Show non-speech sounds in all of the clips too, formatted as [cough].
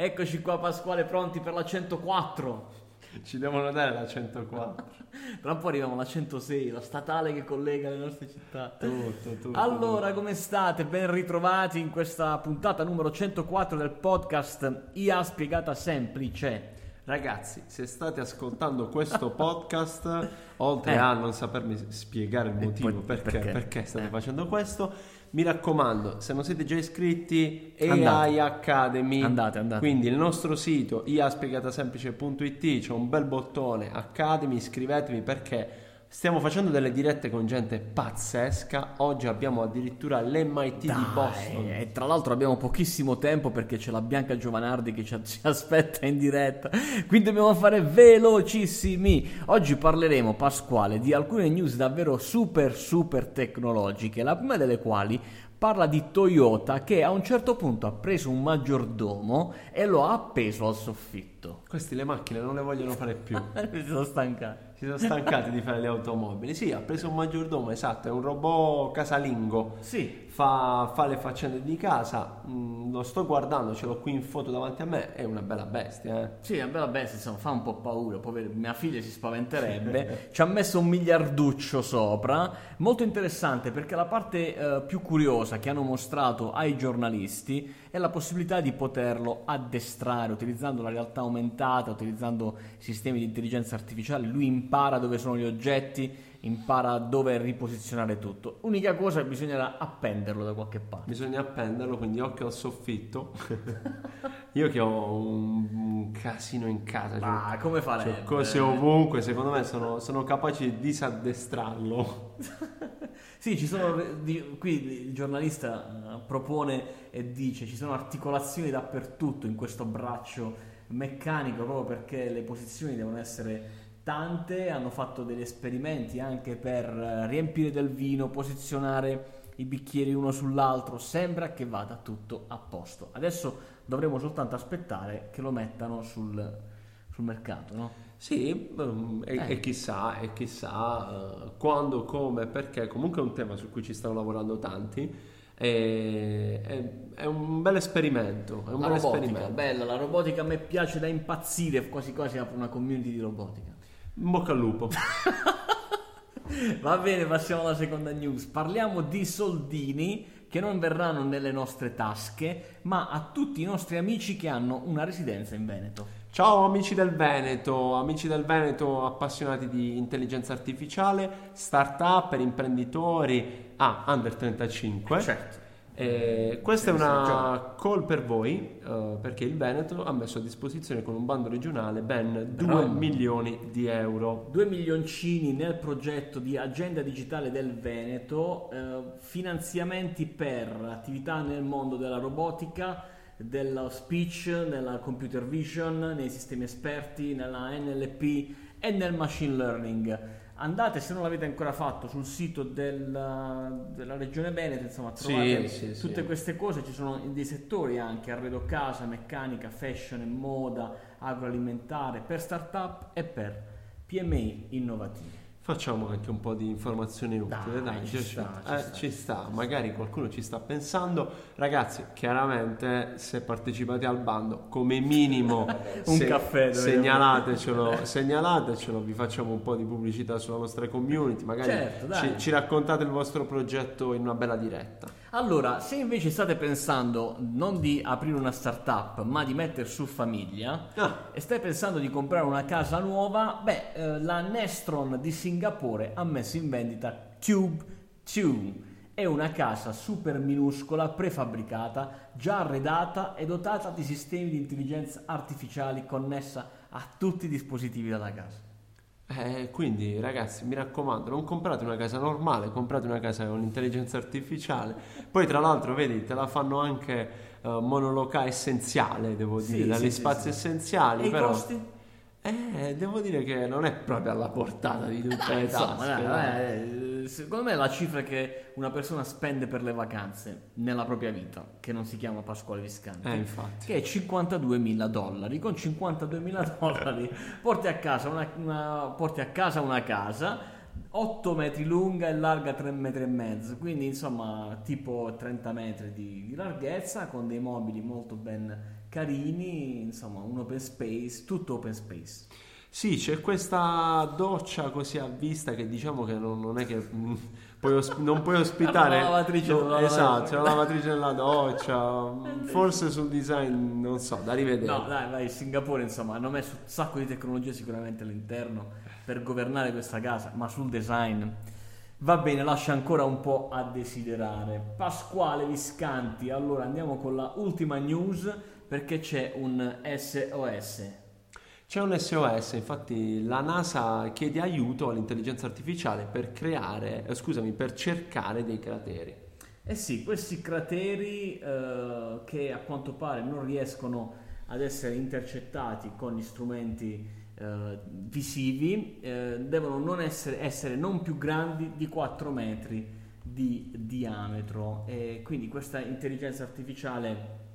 Eccoci qua Pasquale, pronti per la 104. Ci devono dare la 104. [laughs] Tra un po' arriviamo alla 106, la statale che collega le nostre città. Tutto, tutto. Allora, come state? Ben ritrovati in questa puntata numero 104 del podcast IA spiegata semplice. Ragazzi, se state ascoltando [laughs] questo podcast, oltre Eh. a non sapermi spiegare il motivo poi- perché, perché? perché state Eh. facendo questo, mi raccomando, se non siete già iscritti, AI Andate. Academy, Andate, andate. quindi il nostro sito iaspiegatasemplice.it c'è un bel bottone Academy, iscrivetevi perché stiamo facendo delle dirette con gente pazzesca. Oggi abbiamo addirittura l'MIT di Dai, Boston. E tra l'altro abbiamo pochissimo tempo perché c'è la Bianca Giovanardi che ci, [laughs] ci aspetta in diretta, quindi dobbiamo fare velocissimi. Oggi parleremo, Pasquale, di alcune news davvero super super tecnologiche, la prima delle quali parla di Toyota che a un certo punto ha preso un maggiordomo e lo ha appeso al soffitto. Questi le macchine non le vogliono fare più. [laughs] Mi sono stancato. Si sono stancati di fare le automobili. Sì, ha preso un maggiordomo, esatto, è un robot casalingo. Sì, Fa, fa le faccende di casa. Mm, lo sto guardando, ce l'ho qui in foto davanti a me. È una bella bestia, eh. Sì, è una bella bestia, insomma, fa un po' paura, povera- mia figlia si spaventerebbe. Ci ha messo un miliarduccio sopra, molto interessante perché la parte eh, più curiosa che hanno mostrato ai giornalisti è la possibilità di poterlo addestrare utilizzando la realtà aumentata, utilizzando sistemi di intelligenza artificiale, lui impara dove sono gli oggetti, impara dove riposizionare tutto. Unica cosa bisognerà appenderlo da qualche parte. Bisogna appenderlo, quindi occhio al soffitto. [laughs] Io che ho un, un casino in casa, cioè, Ma come cioè, farebbe? cose ovunque, secondo me sono, sono capaci di disaddestrarlo. [laughs] Sì, ci sono, qui il giornalista eh, propone e dice ci sono articolazioni dappertutto in questo braccio meccanico proprio perché le posizioni devono essere tante, hanno fatto degli esperimenti anche per eh, riempire del vino, posizionare i bicchieri uno sull'altro, sembra che vada tutto a posto. Adesso dovremo soltanto aspettare che lo mettano sul, sul mercato, no? Sì, ehm, e, Eh. e chissà, e chissà eh, quando, come, perché comunque è un tema su cui ci stanno lavorando tanti. e- È, è un bel esperimento. È un La bel robotica, esperimento. bella, la robotica a me piace da impazzire, quasi quasi apro una community di robotica. In bocca al lupo. [laughs] Va bene, passiamo alla seconda news. Parliamo di soldini che non verranno nelle nostre tasche, ma a tutti i nostri amici che hanno una residenza in Veneto. Ciao amici del Veneto, amici del Veneto appassionati di intelligenza artificiale, start-up per imprenditori, ah, under 35. Certo. Eh, questa è una call per voi eh, perché il Veneto ha messo a disposizione con un bando regionale ben 2 Bravo. milioni di euro. Due milioncini nel progetto di agenda digitale del Veneto, eh, finanziamenti per attività nel mondo della robotica, dello speech, nella computer vision, nei sistemi esperti, nella NLP e nel machine learning. Andate, se non l'avete ancora fatto, sul sito della, della Regione Veneto, insomma, Sì, trovate sì, sì. tutte queste cose, ci sono dei settori anche, arredo casa, meccanica, fashion e moda, agroalimentare, per start-up e per PMI innovativi. Facciamo anche un po' di informazioni utili, Dai, dai, ci sta, ci Eh, sta, ci sta. magari qualcuno ci sta pensando. Ragazzi, chiaramente se partecipate al bando, come minimo [laughs] Un se- caffè segnalatecelo, [laughs] segnalatecelo, vi facciamo un po' di pubblicità sulla nostra community, magari Certo, ci, ci raccontate il vostro progetto in una bella diretta. Allora, se invece state pensando non di aprire una startup, ma di mettere su famiglia Ah, e stai pensando di comprare una casa nuova, beh, eh, la Nestron di Singapore ha messo in vendita Cube 2. È una casa super minuscola, prefabbricata, già arredata e dotata di sistemi di intelligenza artificiali connessa a tutti i dispositivi della casa. eh, quindi ragazzi mi raccomando non comprate una casa normale comprate una casa con intelligenza artificiale poi tra l'altro vedi te la fanno anche eh, monoloca essenziale devo Sì, dire sì, dagli sì, spazi sì. essenziali E i però costi? Eh, devo dire che non è proprio alla portata di tutte Dai, le tasche dai, dai. dai, secondo me è la cifra che una persona spende per le vacanze nella propria vita, che non si chiama Pasquale Viscanti, Eh, infatti. che è 52 mila dollari. Con 52 mila [laughs] dollari porti a, casa una, una- porti a casa una casa 8 metri lunga e larga 3 metri e mezzo, quindi insomma tipo 30 metri di, di larghezza con dei mobili molto ben carini, insomma un open space, tutto open space. Sì, c'è questa doccia così a vista che diciamo che non, non è che mm, puoi os- non puoi ospitare... Una lavatrice no, nella esatto, c'è una lavatrice nella doccia, forse sul design non so, da rivedere. No, dai, vai, Singapore insomma hanno messo un sacco di tecnologia sicuramente all'interno per governare questa casa, ma sul design va bene, lascia ancora un po' a desiderare. Pasquale Viscanti, allora andiamo con la ultima news perché c'è un SOS. C'è un SOS, infatti la NASA chiede aiuto all'intelligenza artificiale per creare, eh, scusami, per cercare dei crateri. Eh sì, questi crateri eh, che a quanto pare non riescono ad essere intercettati con gli strumenti eh, visivi eh, devono non essere, essere non più grandi di 4 metri di diametro e quindi questa intelligenza artificiale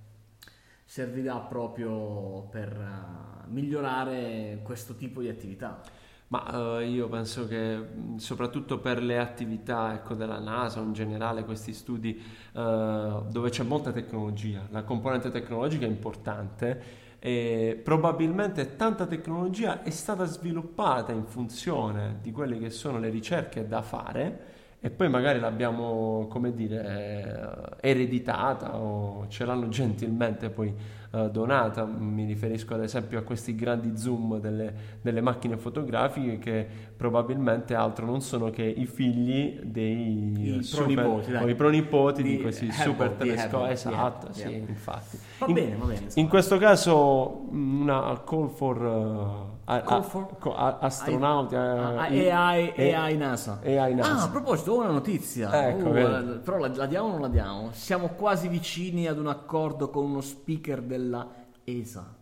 servirà proprio per eh, migliorare questo tipo di attività. Ma eh, io penso che mh, soprattutto per le attività ecco, della NASA in generale questi studi eh, dove c'è molta tecnologia, la componente tecnologica è importante e probabilmente tanta tecnologia è stata sviluppata in funzione di quelle che sono le ricerche da fare e poi magari l'abbiamo, come dire, eh, ereditata o ce l'hanno gentilmente poi eh, donata. Mi riferisco ad esempio a questi grandi zoom delle, delle macchine fotografiche che probabilmente altro non sono che i figli dei I super- pronipoti, o i pronipoti di, Di questi Hubble, super telescopi. Esatto, di sì, Hubble. infatti. Va In- bene, va bene. in insomma. questo caso mh, una call for, uh, a- Call for? a- astronauti Ah, eh, AI, e- AI NASA. AI NASA. Ah, a proposito, ho una notizia. Ecco, Uh, però la, la diamo o non la diamo? Siamo quasi vicini ad un accordo con uno speaker della ESA.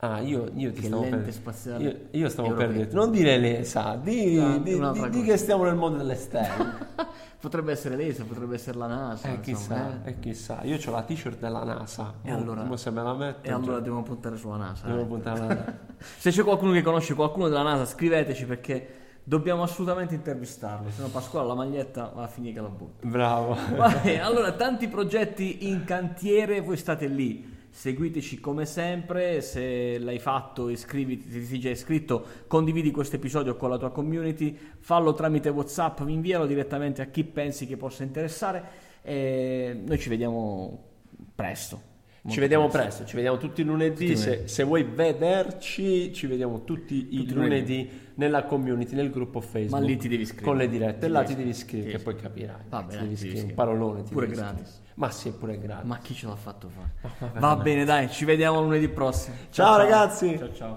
Ah, io, io ti Che stavo l'ente per spaziale io, io stavo per europeo. dirti, non dire l'ESA, di, Ah, di- di- di che stiamo nel mondo delle stelle. [laughs] Potrebbe essere l'ESA, potrebbe essere la NASA. eh, chissà, eh. eh, chissà. Io ho la t-shirt della NASA. E Mo- allora- mo se me la metto, E allora già- dobbiamo puntare sulla NASA. devo eh. puntare alla- [laughs] Se c'è qualcuno che conosce qualcuno della NASA, scriveteci perché dobbiamo assolutamente intervistarlo. Se no Pasquale la maglietta va a finire che la butta. Bravo. Vai, [laughs] allora, tanti progetti in cantiere, voi state lì. Seguiteci come sempre, se l'hai fatto iscriviti, se ti sei già iscritto, condividi questo episodio con la tua community, fallo tramite Whatsapp, invialo direttamente a chi pensi che possa interessare e noi ci vediamo presto. Ci vediamo presto, ci vediamo tutti i lunedì. Tutti se, lunedì. se vuoi vederci, ci vediamo tutti i Tutti i lunedì nella community, nel gruppo Facebook. Ma lì ti devi iscrivere. Con le dirette, Ti là ti devi iscrivere. che poi capirai. Va bene, ti devi iscrivere, un parolone. ti Pure gratis. Ma sì, è pure gratis. Ma chi ce l'ha fatto fare? [laughs] Va bene, dai, ci vediamo lunedì prossimo. Ciao, ragazzi. Ciao ciao.